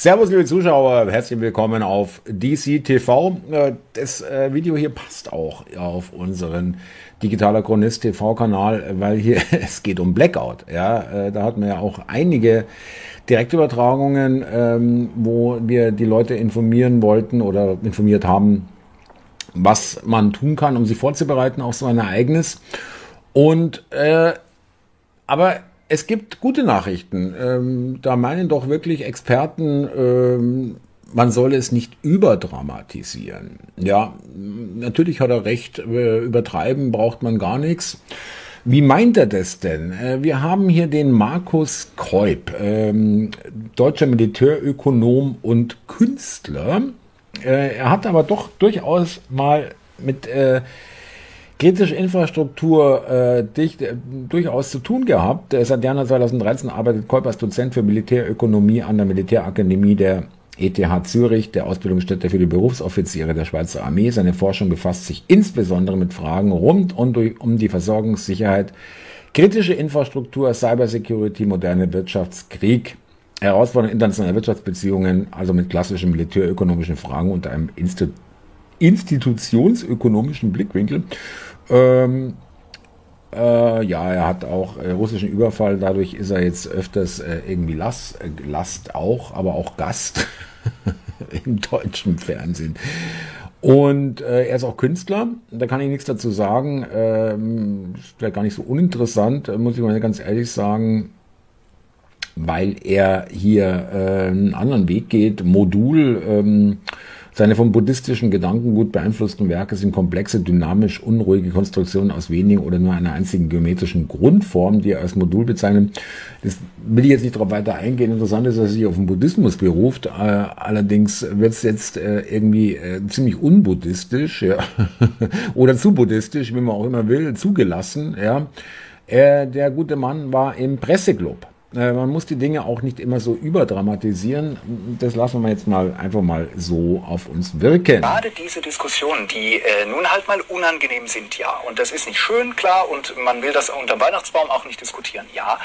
Servus, liebe Zuschauer, herzlich willkommen auf DC TV. Äh, das äh, Video hier passt auch auf unseren Digitaler Chronist TV-Kanal, weil hier es geht um Blackout. Ja, äh, da hatten wir ja auch einige Direktübertragungen, ähm, wo wir die Leute informieren wollten oder informiert haben, was man tun kann, um sich vorzubereiten auf so ein Ereignis. Und äh, aber es gibt gute Nachrichten. Ähm, da meinen doch wirklich Experten, ähm, man soll es nicht überdramatisieren. Ja, natürlich hat er recht, äh, übertreiben braucht man gar nichts. Wie meint er das denn? Äh, wir haben hier den Markus Keup, ähm, deutscher Militärökonom und Künstler. Äh, er hat aber doch durchaus mal mit äh, kritische Infrastruktur äh, dich, äh, durchaus zu tun gehabt. Seit Januar 2013 arbeitet Kolb als Dozent für Militärökonomie an der Militärakademie der ETH Zürich, der Ausbildungsstätte für die Berufsoffiziere der Schweizer Armee. Seine Forschung befasst sich insbesondere mit Fragen rund und um die Versorgungssicherheit, kritische Infrastruktur, Cybersecurity, moderne Wirtschaftskrieg, Herausforderungen internationaler Wirtschaftsbeziehungen, also mit klassischen militärökonomischen Fragen unter einem Institut institutionsökonomischen Blickwinkel. Ähm, äh, ja, er hat auch äh, russischen Überfall, dadurch ist er jetzt öfters äh, irgendwie Last, äh, Last auch, aber auch Gast im deutschen Fernsehen. Und äh, er ist auch Künstler, da kann ich nichts dazu sagen. Ähm, vielleicht gar nicht so uninteressant, muss ich mal ganz ehrlich sagen, weil er hier äh, einen anderen Weg geht. Modul. Ähm, seine vom buddhistischen Gedankengut beeinflussten Werke sind komplexe, dynamisch unruhige Konstruktionen aus wenigen oder nur einer einzigen geometrischen Grundform, die er als Modul bezeichnet. Das will ich jetzt nicht darauf weiter eingehen. Interessant ist, dass er sich auf den Buddhismus beruft. Äh, allerdings wird es jetzt äh, irgendwie äh, ziemlich unbuddhistisch ja. oder zu buddhistisch, wie man auch immer will, zugelassen. Ja. der gute Mann war im Presseclub. Äh, man muss die Dinge auch nicht immer so überdramatisieren. Das lassen wir jetzt mal einfach mal so auf uns wirken. Gerade diese Diskussionen, die äh, nun halt mal unangenehm sind, ja. Und das ist nicht schön, klar. Und man will das unter dem Weihnachtsbaum auch nicht diskutieren, ja.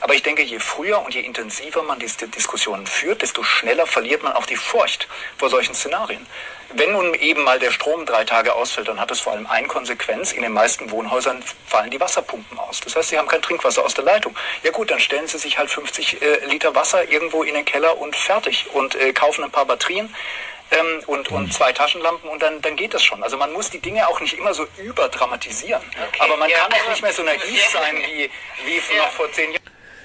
Aber ich denke, je früher und je intensiver man diese Diskussionen führt, desto schneller verliert man auch die Furcht vor solchen Szenarien. Wenn nun eben mal der Strom drei Tage ausfällt, dann hat es vor allem eine Konsequenz. In den meisten Wohnhäusern fallen die Wasserpumpen aus. Das heißt, sie haben kein Trinkwasser aus der Leitung. Ja gut, dann stellen sie sich halt 50 äh, Liter Wasser irgendwo in den Keller und fertig und äh, kaufen ein paar Batterien. Ähm, und, und zwei Taschenlampen und dann, dann geht das schon. Also man muss die Dinge auch nicht immer so überdramatisieren. Okay, aber man ja, kann auch nicht mehr so naiv sein wie, wie ja. noch vor zehn Jahren.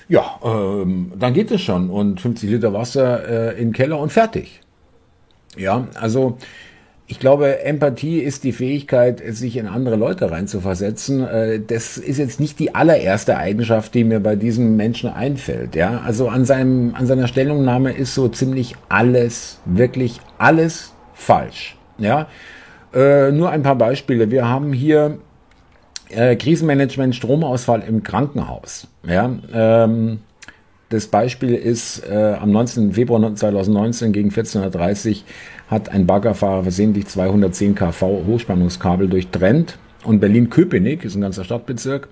Ja, ähm, dann geht es schon. Und 50 Liter Wasser äh, in den Keller und fertig. Ja, also ich glaube, Empathie ist die Fähigkeit, sich in andere Leute reinzuversetzen. Äh, das ist jetzt nicht die allererste Eigenschaft, die mir bei diesem Menschen einfällt. Ja, also an seinem, an seiner Stellungnahme ist so ziemlich alles, wirklich alles falsch. Ja, äh, nur ein paar Beispiele. Wir haben hier äh, Krisenmanagement, Stromausfall im Krankenhaus. Ja, ähm, das Beispiel ist, äh, am 19. Februar 2019 gegen 14.30 hat ein Baggerfahrer versehentlich 210 kV Hochspannungskabel durchtrennt und Berlin-Köpenick, ist ein ganzer Stadtbezirk,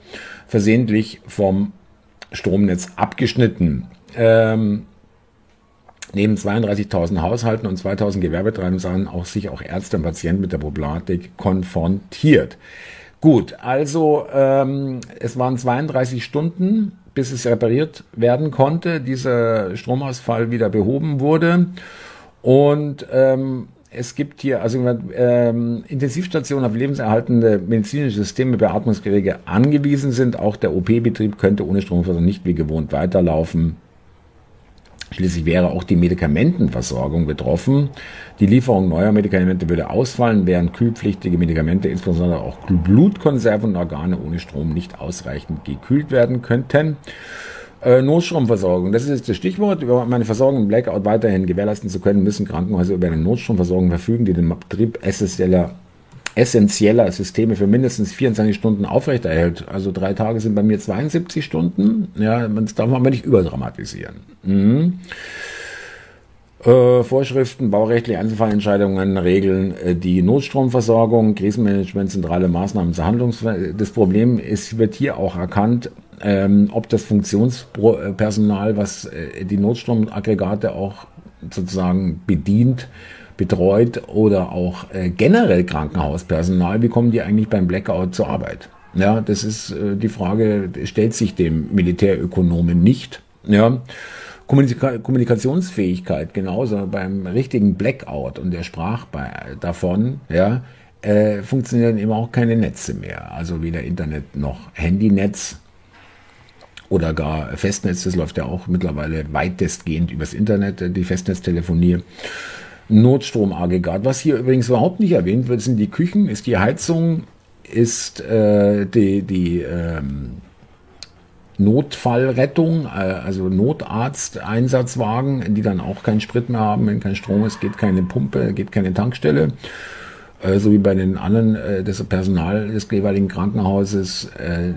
versehentlich vom Stromnetz abgeschnitten. Ähm, neben 32.000 Haushalten und 2.000 Gewerbetreibenden sahen auch sich auch Ärzte und Patienten mit der Problematik konfrontiert. Gut, also ähm, es waren 32 Stunden bis es repariert werden konnte, dieser Stromausfall wieder behoben wurde. Und ähm, es gibt hier also ähm, Intensivstationen auf lebenserhaltende medizinische Systeme, Beatmungsgeräte angewiesen sind. Auch der OP-Betrieb könnte ohne Stromversorgung nicht wie gewohnt weiterlaufen. Schließlich wäre auch die Medikamentenversorgung betroffen. Die Lieferung neuer Medikamente würde ausfallen, während kühlpflichtige Medikamente, insbesondere auch Blutkonserven und Organe ohne Strom nicht ausreichend gekühlt werden könnten. Äh, Notstromversorgung, das ist jetzt das Stichwort. Über meine Versorgung im Blackout weiterhin gewährleisten zu können, müssen Krankenhäuser über eine Notstromversorgung verfügen, die den Betrieb essentieller essentieller Systeme für mindestens 24 Stunden aufrechterhält. Also drei Tage sind bei mir 72 Stunden. Ja, das darf man aber nicht überdramatisieren. Mhm. Äh, Vorschriften, baurechtliche Einzelfallentscheidungen regeln äh, die Notstromversorgung, Krisenmanagement, zentrale Maßnahmen zur Handlungs. Das Problem ist, wird hier auch erkannt, ähm, ob das Funktionspersonal, was äh, die Notstromaggregate auch sozusagen bedient, betreut oder auch äh, generell Krankenhauspersonal, wie kommen die eigentlich beim Blackout zur Arbeit? Ja, das ist äh, die Frage, stellt sich dem Militärökonomen nicht. Ja. Kommunika Kommunikationsfähigkeit genauso beim richtigen Blackout und der sprach bei, davon, ja, äh, funktionieren eben auch keine Netze mehr. Also weder Internet noch Handynetz oder gar Festnetz. Das läuft ja auch mittlerweile weitestgehend übers Internet, die Festnetztelefonie. Notstromaggregat. Was hier übrigens überhaupt nicht erwähnt wird, sind die Küchen, ist die Heizung, ist äh, die, die ähm, Notfallrettung, äh, also Notarzt-Einsatzwagen, die dann auch keinen Sprit mehr haben, wenn kein Strom ist, geht keine Pumpe, geht keine Tankstelle. Äh, so wie bei den anderen, äh, das Personal des jeweiligen Krankenhauses, äh,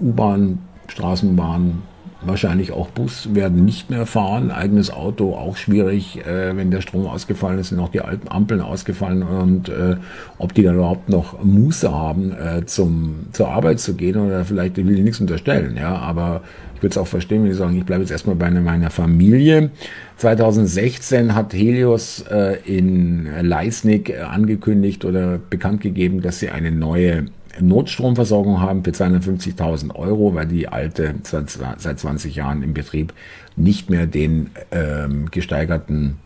U-Bahn, Straßenbahn, wahrscheinlich auch Bus werden nicht mehr fahren. Eigenes Auto auch schwierig, äh, wenn der Strom ausgefallen ist, sind auch die alten Ampeln ausgefallen und äh, ob die dann überhaupt noch Muße haben, äh, zum, zur Arbeit zu gehen oder vielleicht, ich will ihnen nichts unterstellen, ja, aber ich würde es auch verstehen, wenn sie sagen, ich bleibe jetzt erstmal bei meiner Familie. 2016 hat Helios äh, in Leisnig äh, angekündigt oder bekannt gegeben, dass sie eine neue Notstromversorgung haben für 250.000 Euro, weil die alte seit, seit 20 Jahren im Betrieb nicht mehr den ähm, gesteigerten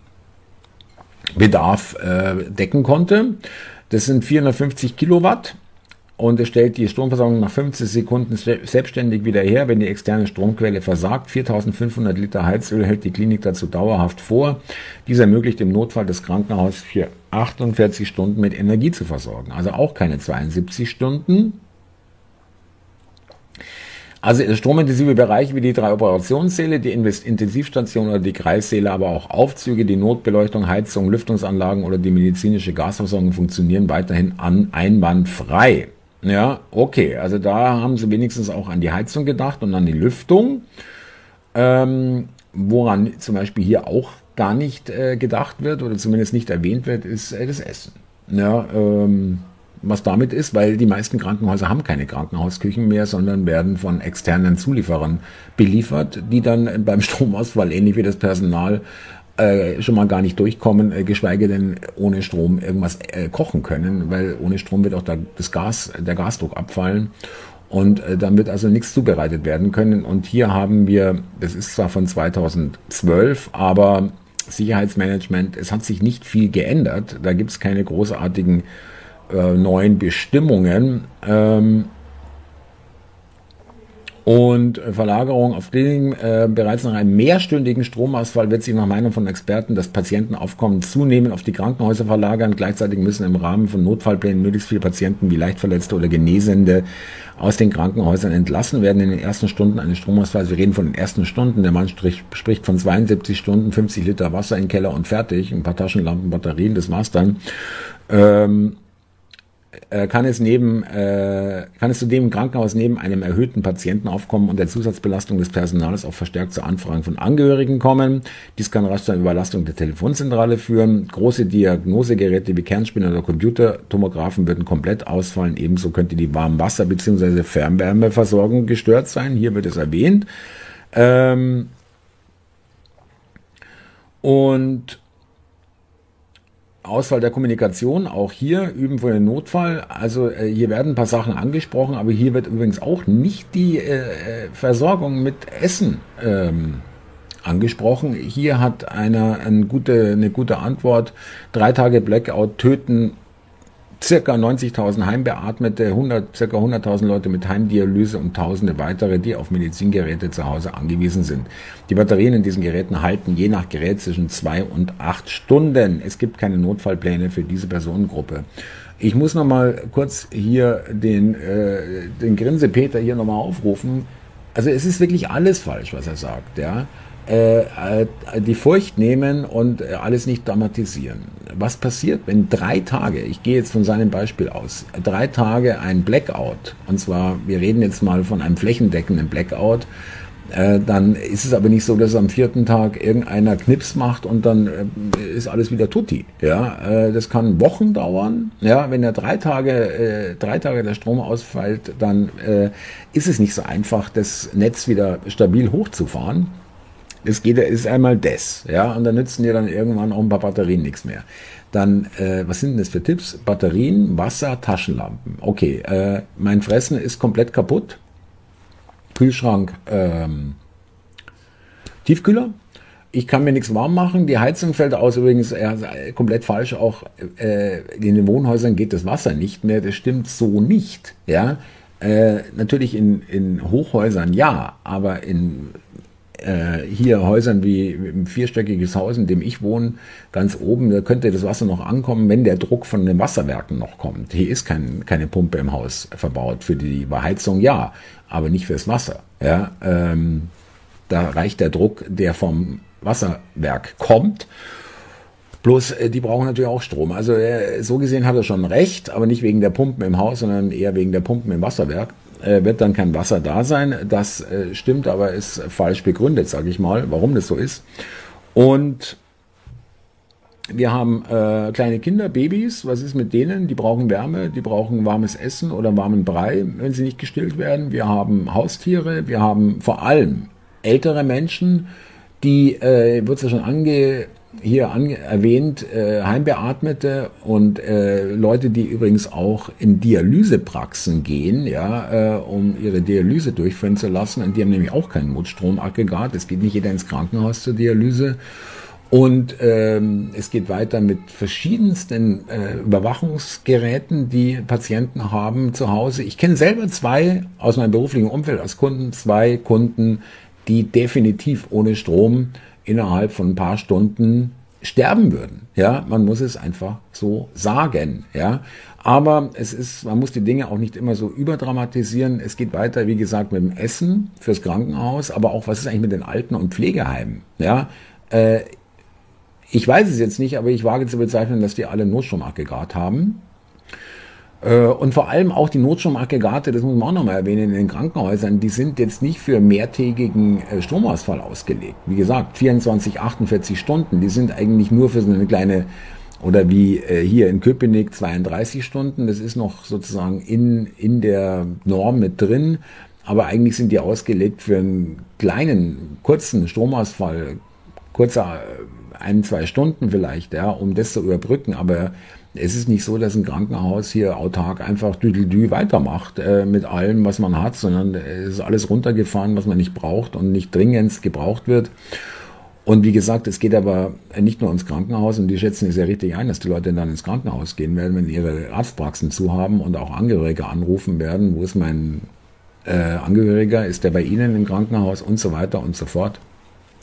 Bedarf äh, decken konnte. Das sind 450 Kilowatt und es stellt die Stromversorgung nach 15 Sekunden selbstständig wieder her, wenn die externe Stromquelle versagt. 4500 Liter Heizöl hält die Klinik dazu dauerhaft vor. Dies ermöglicht im Notfall das Krankenhaus für 48 Stunden mit Energie zu versorgen. Also auch keine 72 Stunden. Also stromintensive Bereiche wie die drei Operationssäle, die Intensivstation oder die Kreissäle, aber auch Aufzüge, die Notbeleuchtung, Heizung, Lüftungsanlagen oder die medizinische Gasversorgung funktionieren weiterhin an einwandfrei. Ja, okay. Also da haben sie wenigstens auch an die Heizung gedacht und an die Lüftung. Ähm, woran zum Beispiel hier auch gar nicht äh, gedacht wird oder zumindest nicht erwähnt wird, ist äh, das Essen. Ja, ähm, was damit ist, weil die meisten Krankenhäuser haben keine Krankenhausküchen mehr, sondern werden von externen Zulieferern beliefert, die dann beim Stromausfall ähnlich wie das Personal äh, schon mal gar nicht durchkommen, äh, geschweige denn ohne Strom irgendwas äh, kochen können, weil ohne Strom wird auch da das Gas, der Gasdruck abfallen und äh, dann wird also nichts zubereitet werden können. Und hier haben wir, das ist zwar von 2012, aber Sicherheitsmanagement, es hat sich nicht viel geändert. Da gibt es keine großartigen äh, neuen Bestimmungen. Ähm, und Verlagerung auf den äh, bereits nach einem mehrstündigen Stromausfall wird sich nach Meinung von Experten das Patientenaufkommen zunehmend auf die Krankenhäuser verlagern. Gleichzeitig müssen im Rahmen von Notfallplänen möglichst viele Patienten wie Leichtverletzte oder Genesende aus den Krankenhäusern entlassen werden in den ersten Stunden eines Stromausfalls. Wir reden von den ersten Stunden. Der Mann spricht von 72 Stunden, 50 Liter Wasser den Keller und fertig. Ein paar Taschenlampen, Batterien, das war's dann. Ähm, äh, kann es neben, äh, kann es zudem im Krankenhaus neben einem erhöhten Patientenaufkommen und der Zusatzbelastung des Personals auch verstärkt zu Anfragen von Angehörigen kommen. Dies kann rasch zur Überlastung der Telefonzentrale führen. Große Diagnosegeräte wie Kernspinner oder Computertomographen würden komplett ausfallen. Ebenso könnte die Warmwasser- bzw. Fernwärmeversorgung gestört sein. Hier wird es erwähnt. Ähm und Auswahl der Kommunikation, auch hier üben wir den Notfall. Also äh, hier werden ein paar Sachen angesprochen, aber hier wird übrigens auch nicht die äh, Versorgung mit Essen ähm, angesprochen. Hier hat einer eine gute, eine gute Antwort. Drei Tage Blackout töten circa 90.000 Heimbeatmete, 100, circa 100.000 Leute mit Heimdialyse und tausende weitere, die auf Medizingeräte zu Hause angewiesen sind. Die Batterien in diesen Geräten halten je nach Gerät zwischen zwei und acht Stunden. Es gibt keine Notfallpläne für diese Personengruppe. Ich muss noch mal kurz hier den, äh, den Grinsepeter hier nochmal aufrufen. Also es ist wirklich alles falsch, was er sagt, ja. Äh, äh, die Furcht nehmen und äh, alles nicht dramatisieren. Was passiert, wenn drei Tage, ich gehe jetzt von seinem Beispiel aus, drei Tage ein Blackout, und zwar, wir reden jetzt mal von einem flächendeckenden Blackout, dann ist es aber nicht so, dass am vierten Tag irgendeiner Knips macht und dann ist alles wieder tutti. Ja, das kann Wochen dauern. Ja, wenn er drei Tage, drei Tage der Strom ausfällt, dann ist es nicht so einfach, das Netz wieder stabil hochzufahren. Es geht, ist einmal das, ja, und dann nützen dir dann irgendwann auch ein paar Batterien nichts mehr. Dann, äh, was sind denn das für Tipps? Batterien, Wasser, Taschenlampen. Okay, äh, mein Fressen ist komplett kaputt. Kühlschrank, ähm, Tiefkühler. Ich kann mir nichts warm machen. Die Heizung fällt aus. Übrigens äh, komplett falsch. Auch äh, in den Wohnhäusern geht das Wasser nicht mehr. Das stimmt so nicht. Ja, äh, natürlich in, in Hochhäusern ja, aber in äh, hier Häusern wie ein vierstöckiges Haus, in dem ich wohne, ganz oben, da könnte das Wasser noch ankommen, wenn der Druck von den Wasserwerken noch kommt. Hier ist kein, keine Pumpe im Haus verbaut. Für die Beheizung ja, aber nicht fürs Wasser. Ja, ähm, da reicht der Druck, der vom Wasserwerk kommt. Bloß, äh, die brauchen natürlich auch Strom. Also äh, so gesehen hat er schon recht, aber nicht wegen der Pumpen im Haus, sondern eher wegen der Pumpen im Wasserwerk. Äh, wird dann kein Wasser da sein. Das äh, stimmt, aber ist falsch begründet, sage ich mal, warum das so ist. Und wir haben äh, kleine Kinder, Babys. Was ist mit denen? Die brauchen Wärme, die brauchen warmes Essen oder warmen Brei, wenn sie nicht gestillt werden. Wir haben Haustiere, wir haben vor allem ältere Menschen, die, äh, wird ja schon ange, hier an, erwähnt, äh, Heimbeatmete und äh, Leute, die übrigens auch in Dialysepraxen gehen, ja, äh, um ihre Dialyse durchführen zu lassen. Und die haben nämlich auch kein Notstromaggregat. Es geht nicht jeder ins Krankenhaus zur Dialyse. Und ähm, es geht weiter mit verschiedensten äh, Überwachungsgeräten, die Patienten haben zu Hause. Ich kenne selber zwei aus meinem beruflichen Umfeld als Kunden, zwei Kunden, die definitiv ohne Strom innerhalb von ein paar Stunden sterben würden. Ja, man muss es einfach so sagen. Ja, aber es ist, man muss die Dinge auch nicht immer so überdramatisieren. Es geht weiter, wie gesagt, mit dem Essen fürs Krankenhaus, aber auch was ist eigentlich mit den Alten- und Pflegeheimen? Ja, äh, ich weiß es jetzt nicht, aber ich wage zu bezeichnen, dass die alle Notstromaggregat haben. Äh, und vor allem auch die Notstromaggregate, das muss man auch nochmal erwähnen, in den Krankenhäusern, die sind jetzt nicht für mehrtägigen äh, Stromausfall ausgelegt. Wie gesagt, 24, 48 Stunden, die sind eigentlich nur für so eine kleine, oder wie äh, hier in Köpenick 32 Stunden, das ist noch sozusagen in, in der Norm mit drin, aber eigentlich sind die ausgelegt für einen kleinen, kurzen Stromausfall, kurzer ein, zwei Stunden vielleicht, ja, um das zu überbrücken, aber es ist nicht so, dass ein Krankenhaus hier autark einfach düdeldü weitermacht äh, mit allem, was man hat, sondern es ist alles runtergefahren, was man nicht braucht und nicht dringend gebraucht wird. Und wie gesagt, es geht aber nicht nur ins Krankenhaus und die schätzen es ja richtig ein, dass die Leute dann ins Krankenhaus gehen werden, wenn ihre Arztpraxen zu haben und auch Angehörige anrufen werden, wo ist mein äh, Angehöriger, ist der bei Ihnen im Krankenhaus und so weiter und so fort.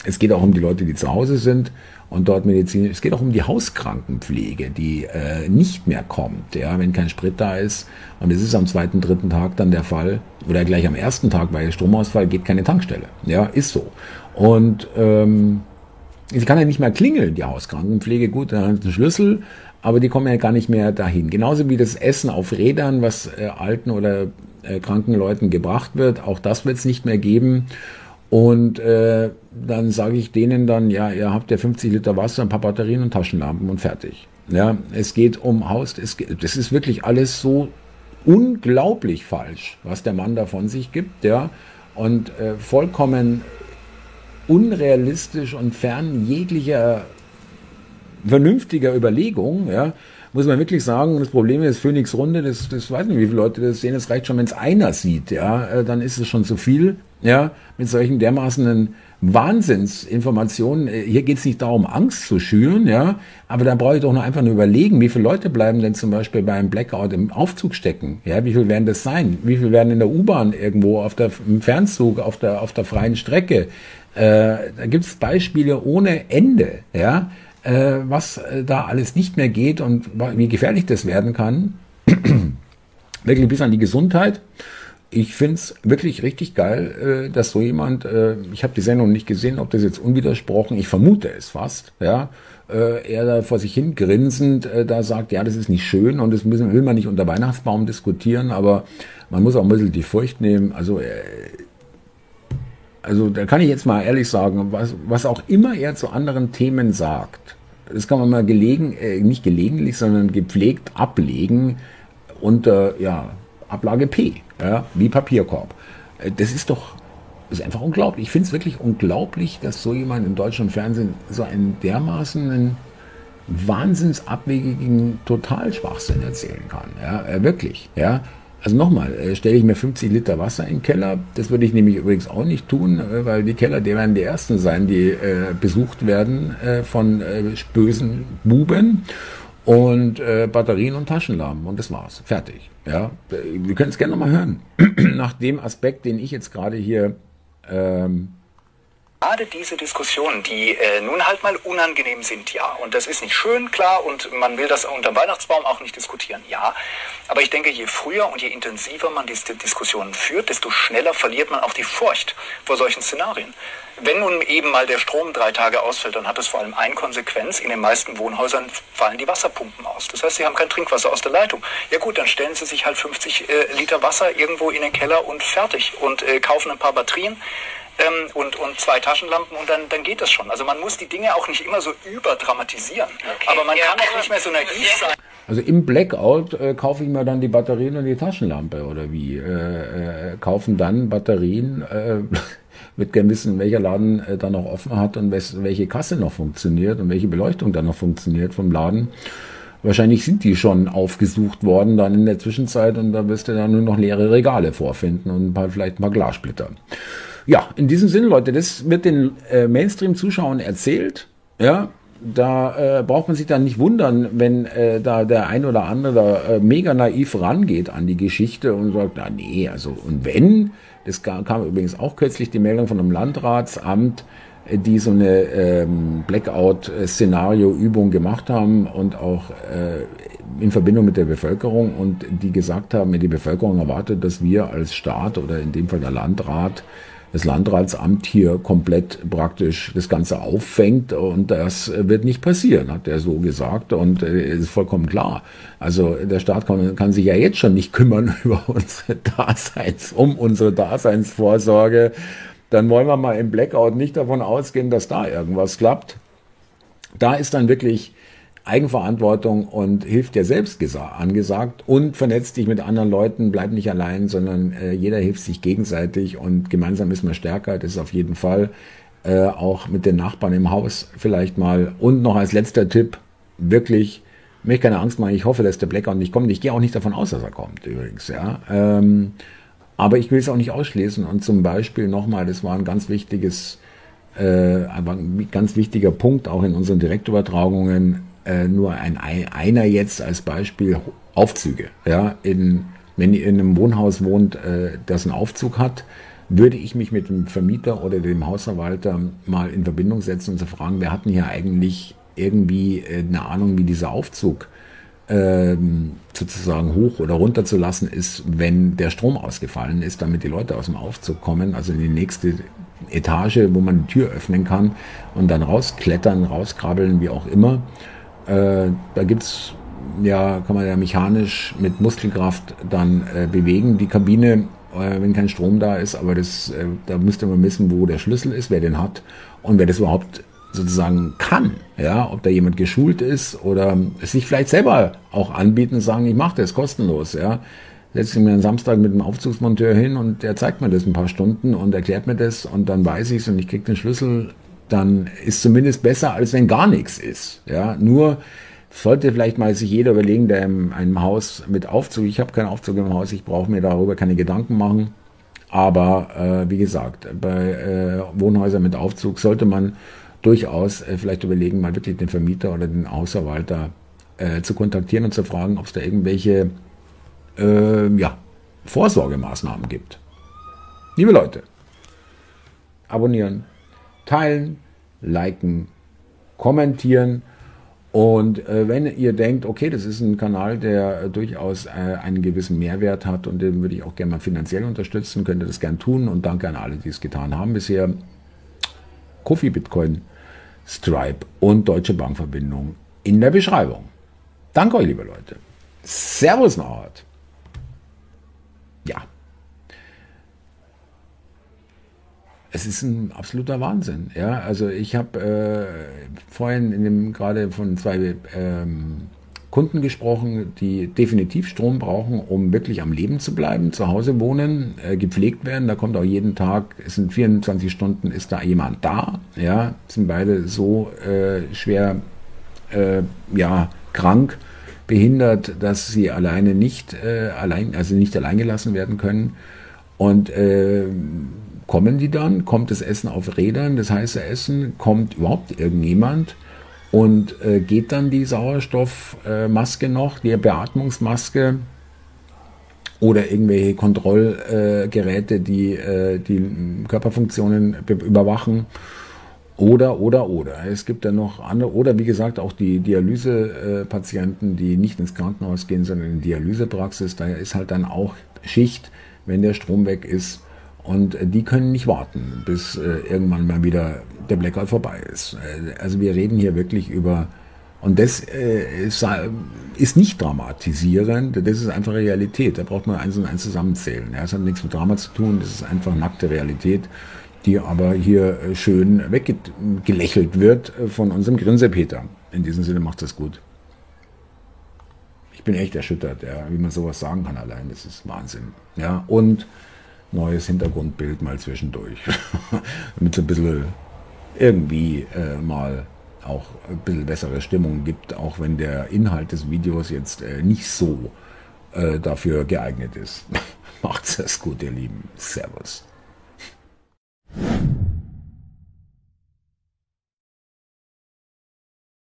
Es geht auch um die Leute, die zu Hause sind und dort medizinisch. Es geht auch um die Hauskrankenpflege, die äh, nicht mehr kommt, ja, wenn kein Sprit da ist. Und es ist am zweiten, dritten Tag dann der Fall, oder gleich am ersten Tag bei Stromausfall geht keine Tankstelle. Ja, ist so. Und ähm, sie kann ja nicht mehr klingeln, die Hauskrankenpflege. Gut, dann hat einen Schlüssel, aber die kommen ja gar nicht mehr dahin. Genauso wie das Essen auf Rädern, was äh, alten oder äh, kranken Leuten gebracht wird, auch das wird es nicht mehr geben. Und äh, dann sage ich denen dann, ja, ihr habt ja 50 Liter Wasser, ein paar Batterien und Taschenlampen und fertig. Ja, es geht um Haus, es das ist wirklich alles so unglaublich falsch, was der Mann da von sich gibt, ja, und äh, vollkommen unrealistisch und fern jeglicher vernünftiger Überlegung, ja, muss man wirklich sagen, das Problem ist Phoenix Runde, das, das weiß nicht, wie viele Leute das sehen, es reicht schon, wenn es einer sieht, ja, äh, dann ist es schon zu viel, ja, mit solchen dermaßenen Wahnsinnsinformationen. Äh, hier geht es nicht darum, Angst zu schüren, ja, aber da brauche ich doch nur einfach nur überlegen, wie viele Leute bleiben denn zum Beispiel beim Blackout im Aufzug stecken, ja, wie viel werden das sein? Wie viel werden in der U-Bahn irgendwo auf der, im Fernzug, auf der, auf der freien Strecke? Äh, da gibt es Beispiele ohne Ende, ja äh, was äh, da alles nicht mehr geht und wie gefährlich das werden kann. wirklich bis an die Gesundheit. Ich finde es wirklich richtig geil, äh, dass so jemand, äh, ich habe die Sendung nicht gesehen, ob das jetzt unwidersprochen, ich vermute es fast, ja, äh, er da vor sich hin grinsend da sagt, ja, das ist nicht schön und das müssen, will man nicht unter Weihnachtsbaum diskutieren, aber man muss auch ein bisschen die Furcht nehmen. Also also da kann ich jetzt mal ehrlich sagen, was, was auch immer er zu anderen Themen sagt, das kann man mal gelegen, nicht gelegentlich, sondern gepflegt ablegen unter ja, Ablage P, ja, wie Papierkorb. Äh, das ist doch ist einfach unglaublich. Ich finde es wirklich unglaublich, dass so jemand im deutschen Fernsehen so einen dermaßen wahnsinnsabwegigen Totalschwachsinn erzählen kann. Ja, äh, wirklich. Ja. Also nochmal, äh, stelle ich mir 50 Liter Wasser in den Keller. Das würde ich nämlich übrigens auch nicht tun, weil die Keller, die werden die ersten sein, die äh, besucht werden äh, von äh, bösen Buben und äh, Batterien und Taschenlampen und das war's. Fertig. Ja, wir können es gerne nochmal hören. Nach dem Aspekt, den ich jetzt gerade hier ähm, gerade diese Diskussionen, die äh, nun halt mal unangenehm sind, ja. Und das ist nicht schön, klar, und man will das unter dem Weihnachtsbaum auch nicht diskutieren, ja. Aber ich denke, je früher und je intensiver man diese Diskussionen führt, desto schneller verliert man auch die Furcht vor solchen Szenarien. Wenn nun eben mal der Strom drei Tage ausfällt, dann hat das vor allem eine Konsequenz. In den meisten Wohnhäusern fallen die Wasserpumpen aus. Das heißt, sie haben kein Trinkwasser aus der Leitung. Ja gut, dann stellen sie sich halt 50 äh, Liter Wasser irgendwo in den Keller und fertig und äh, kaufen ein paar Batterien ähm, und, und zwei Taschenlampen und dann, dann geht das schon. Also man muss die Dinge auch nicht immer so überdramatisieren. Okay, aber man ja, kann auch nicht mehr so naiv sein. Also im Blackout äh, kaufe ich mir dann die Batterien und die Taschenlampe oder wie? Äh, äh, kaufen dann Batterien, äh, wird gerne wissen, welcher Laden äh, da noch offen hat und welche Kasse noch funktioniert und welche Beleuchtung da noch funktioniert vom Laden. Wahrscheinlich sind die schon aufgesucht worden dann in der Zwischenzeit und da wirst du dann nur noch leere Regale vorfinden und ein paar, vielleicht ein paar Glassplitter. Ja, in diesem Sinne, Leute, das wird den äh, Mainstream-Zuschauern erzählt. Ja, da äh, braucht man sich dann nicht wundern, wenn äh, da der ein oder andere da äh, mega naiv rangeht an die Geschichte und sagt, na nee, also und wenn, das kam, kam übrigens auch kürzlich die Meldung von einem Landratsamt, äh, die so eine ähm, Blackout-Szenario-Übung gemacht haben und auch äh, in Verbindung mit der Bevölkerung und die gesagt haben, die Bevölkerung erwartet, dass wir als Staat oder in dem Fall der Landrat das Landratsamt hier komplett praktisch das Ganze auffängt und das wird nicht passieren, hat er so gesagt und äh, ist vollkommen klar. Also der Staat kann, kann sich ja jetzt schon nicht kümmern über unsere Daseins, um unsere Daseinsvorsorge. Dann wollen wir mal im Blackout nicht davon ausgehen, dass da irgendwas klappt. Da ist dann wirklich Eigenverantwortung und hilft dir selbst angesagt und vernetzt dich mit anderen Leuten, bleib nicht allein, sondern äh, jeder hilft sich gegenseitig und gemeinsam ist man stärker, das ist auf jeden Fall. Äh, auch mit den Nachbarn im Haus vielleicht mal. Und noch als letzter Tipp, wirklich, mir keine Angst machen, ich hoffe, dass der Blackout nicht kommt. Ich gehe auch nicht davon aus, dass er kommt, übrigens, ja. Ähm, aber ich will es auch nicht ausschließen und zum Beispiel nochmal, das war ein ganz wichtiges, äh, ein ganz wichtiger Punkt auch in unseren Direktübertragungen, äh, nur ein, einer jetzt als Beispiel Aufzüge. Ja, in, wenn ihr in einem Wohnhaus wohnt, äh, das einen Aufzug hat, würde ich mich mit dem Vermieter oder dem Hausverwalter mal in Verbindung setzen und zu fragen, wer hat denn hier eigentlich irgendwie äh, eine Ahnung, wie dieser Aufzug ähm, sozusagen hoch oder runter zu lassen ist, wenn der Strom ausgefallen ist, damit die Leute aus dem Aufzug kommen, also in die nächste Etage, wo man die Tür öffnen kann und dann rausklettern, rauskrabbeln, wie auch immer. Äh, da gibt's ja, kann man ja mechanisch mit Muskelkraft dann äh, bewegen, die Kabine, äh, wenn kein Strom da ist, aber das, äh, da müsste man wissen, wo der Schlüssel ist, wer den hat und wer das überhaupt sozusagen kann, ja, ob da jemand geschult ist oder sich vielleicht selber auch anbieten, sagen, ich mache das kostenlos, ja. Setze ich mir einen Samstag mit einem Aufzugsmonteur hin und der zeigt mir das ein paar Stunden und erklärt mir das und dann weiß ich es und ich krieg den Schlüssel dann ist zumindest besser, als wenn gar nichts ist. Ja, nur sollte vielleicht mal sich jeder überlegen, der in einem Haus mit Aufzug, ich habe keinen Aufzug im Haus, ich brauche mir darüber keine Gedanken machen. Aber äh, wie gesagt, bei äh, Wohnhäusern mit Aufzug sollte man durchaus äh, vielleicht überlegen, mal wirklich den Vermieter oder den Hausverwalter äh, zu kontaktieren und zu fragen, ob es da irgendwelche äh, ja, Vorsorgemaßnahmen gibt. Liebe Leute, abonnieren, teilen, liken, kommentieren. Und äh, wenn ihr denkt, okay, das ist ein Kanal, der äh, durchaus äh, einen gewissen Mehrwert hat und den würde ich auch gerne mal finanziell unterstützen, könnt ihr das gern tun. Und danke an alle, die es getan haben bisher. Kofi Bitcoin, Stripe und Deutsche Bankverbindung in der Beschreibung. Danke euch, liebe Leute. Servus, Nord. Ja. Es ist ein absoluter Wahnsinn. Ja, also ich habe äh, vorhin in dem gerade von zwei ähm, Kunden gesprochen, die definitiv Strom brauchen, um wirklich am Leben zu bleiben, zu Hause wohnen, äh, gepflegt werden. Da kommt auch jeden Tag, es sind 24 Stunden, ist da jemand da. Ja, sind beide so äh, schwer äh, ja, krank, behindert, dass sie alleine nicht äh, allein, also nicht allein gelassen werden können. Und äh, kommen die dann? Kommt das Essen auf Rädern, das heiße Essen? Kommt überhaupt irgendjemand? Und äh, geht dann die Sauerstoffmaske noch, die Beatmungsmaske oder irgendwelche Kontrollgeräte, die äh, die Körperfunktionen überwachen? Oder, oder, oder. Es gibt dann noch andere, oder wie gesagt, auch die Dialysepatienten, die nicht ins Krankenhaus gehen, sondern in die Dialysepraxis. Da ist halt dann auch Schicht, wenn der Strom weg ist. Und die können nicht warten, bis äh, irgendwann mal wieder der Blackout vorbei ist. Äh, also wir reden hier wirklich über, und das äh, ist, nicht dramatisierend, das ist einfach Realität. Da braucht man eins und eins zusammenzählen. Das hat nichts mit Drama zu tun, das ist einfach nackte Realität die aber hier äh, schön weggelächelt wird äh, von unserem Grinsepeter. In diesem Sinne macht das gut. Ich bin echt erschüttert, ja, wie man sowas sagen kann allein. Das ist Wahnsinn. Ja, und neues Hintergrundbild mal zwischendurch. Damit es ein bisschen irgendwie äh, mal auch ein bisschen bessere Stimmung gibt, auch wenn der Inhalt des Videos jetzt äh, nicht so äh, dafür geeignet ist. Macht's es gut, ihr Lieben. Servus.